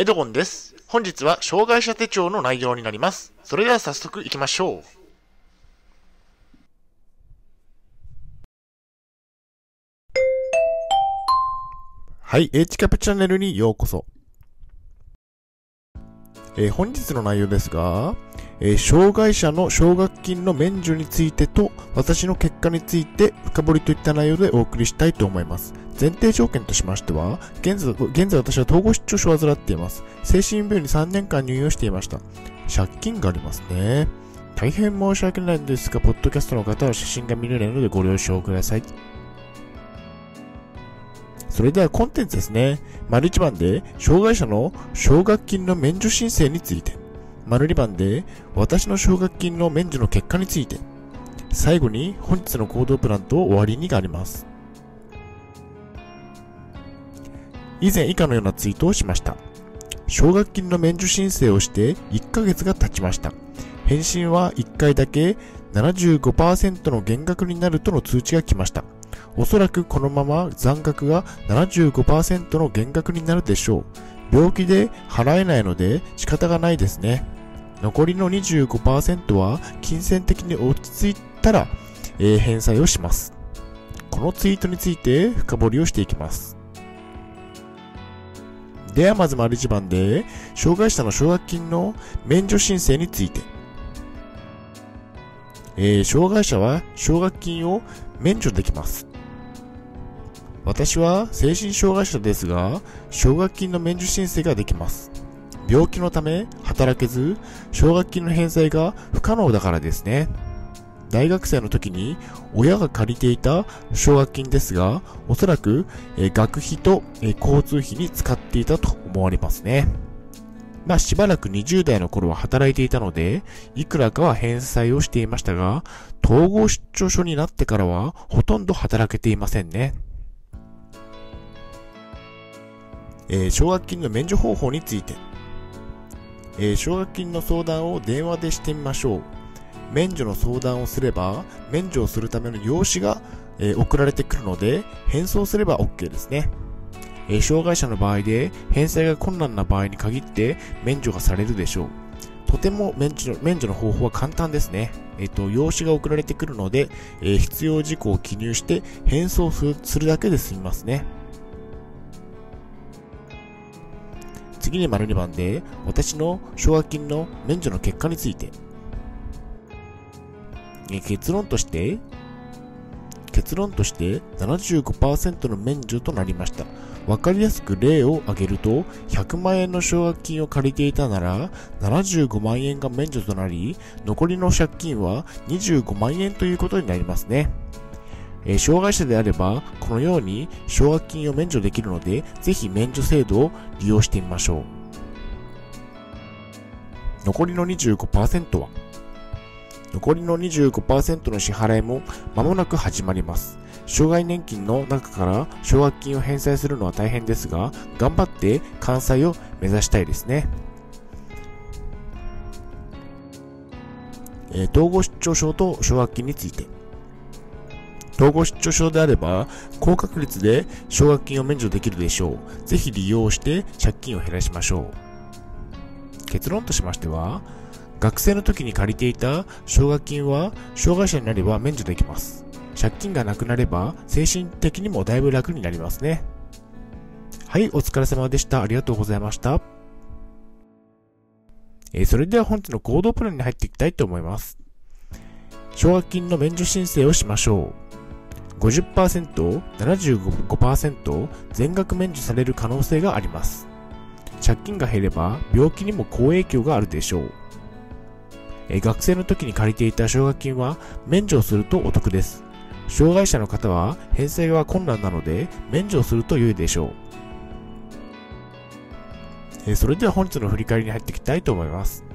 エドゴンです。本日は障害者手帳の内容になります。それでは早速行きましょう。はい、H キャプチャンネルにようこそ。えー本日の内容ですが、えー障害者の奨学金の免除についてと私の結果について深掘りといった内容でお送りしたいと思います。前提条件としましては、現在現在私は統合失調症を患っています。精神病院に3年間入院をしていました。借金がありますね。大変申し訳ないんですが、ポッドキャストの方は写真が見れないのでご了承ください。それではコンテンツですね。丸1番で、障害者の奨学金の免除申請について。丸2番で、私の奨学金の免除の結果について。最後に、本日の行動プランと終わりにがあります。以前以下のようなツイートをしました。奨学金の免除申請をして1ヶ月が経ちました。返信は1回だけ75%の減額になるとの通知が来ました。おそらくこのまま残額が75%の減額になるでしょう。病気で払えないので仕方がないですね。残りの25%は金銭的に落ち着いたら、えー返済をします。このツイートについて深掘りをしていきます。ではまず丸一番で、障害者の奨学金の免除申請について。えー障害者は奨学金を免除できます。私は精神障害者ですが、奨学金の免除申請ができます。病気のため働けず、奨学金の返済が不可能だからですね。大学生の時に親が借りていた奨学金ですが、おそらく、え学費と、え交通費に使っていたと思われますね。まあしばらく20代の頃は働いていたので、いくらかは返済をしていましたが、統合失調症になってからはほとんど働けていませんね。えー奨学金の免除方法について。えー奨学金の相談を電話でしてみましょう。免除の相談をすれば、免除をするための用紙が、えー送られてくるので、返送すれば OK ですね。えー障害者の場合で、返済が困難な場合に限って、免除がされるでしょう。とても免除免除の方法は簡単ですね。えっ、と、用紙が送られてくるので、え必要事項を記入して、返送するだけで済みますね。次に丸2番で、私の奨学金の免除の結果について。結論として、結論として75%の免除となりました。わかりやすく例を挙げると、100万円の奨学金を借りていたなら、75万円が免除となり、残りの借金は25万円ということになりますね。えー障害者であれば、このように奨学金を免除できるので、ぜひ免除制度を利用してみましょう。残りの25%は？残りの25%の支払いも間もなく始まります。障害年金の中から奨学金を返済するのは大変ですが、頑張って完済を目指したいですね。えー統合失調症と奨学金について。統合失調症であれば、高確率で奨学金を免除できるでしょう。ぜひ利用して借金を減らしましょう。結論としましては、学生の時に借りていた奨学金は障害者になれば免除できます。借金がなくなれば精神的にもだいぶ楽になりますね。はい、お疲れ様でした。ありがとうございました。えーそれでは本日の行動プランに入っていきたいと思います。奨学金の免除申請をしましょう。50%、75%全額免除される可能性があります。借金が減れば病気にも好影響があるでしょう。え学生の時に借りていた奨学金は免除するとお得です。障害者の方は返済が困難なので免除すると良いでしょう。えそれでは本日の振り返りに入っていきたいと思います。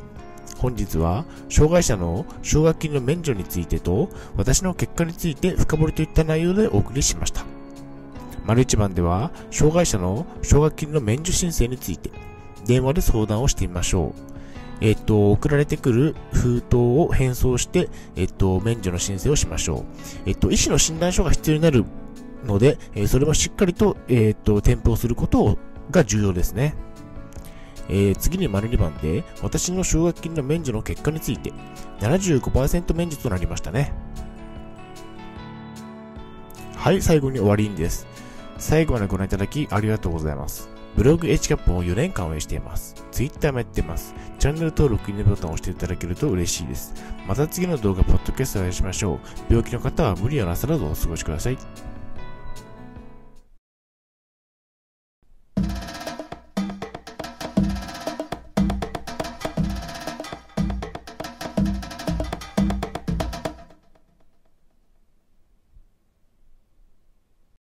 本日は障害者の奨学金の免除についてと私の結果について深掘りといった内容でお送りしました。丸一番では障害者の奨学金の免除申請について電話で相談をしてみましょう。えっと、送られてくる封筒を返送して、えっと、免除の申請をしましょう。えっと、医師の診断書が必要になるので、えそれもしっかりと、えっと、添付をすることが重要ですね。えー、次に丸2番で、私の奨学金の免除の結果について、75%免除となりましたね。はい、最後に終わりんです。最後までご覧いただきありがとうございます。ブログ HCAP を4年間運営しています。Twitter もやってます。チャンネル登録、いいねボタンを押していただけると嬉しいです。また次の動画、ポッドキャストでお会いしましょう。病気の方は無理をなさらずお過ごしください。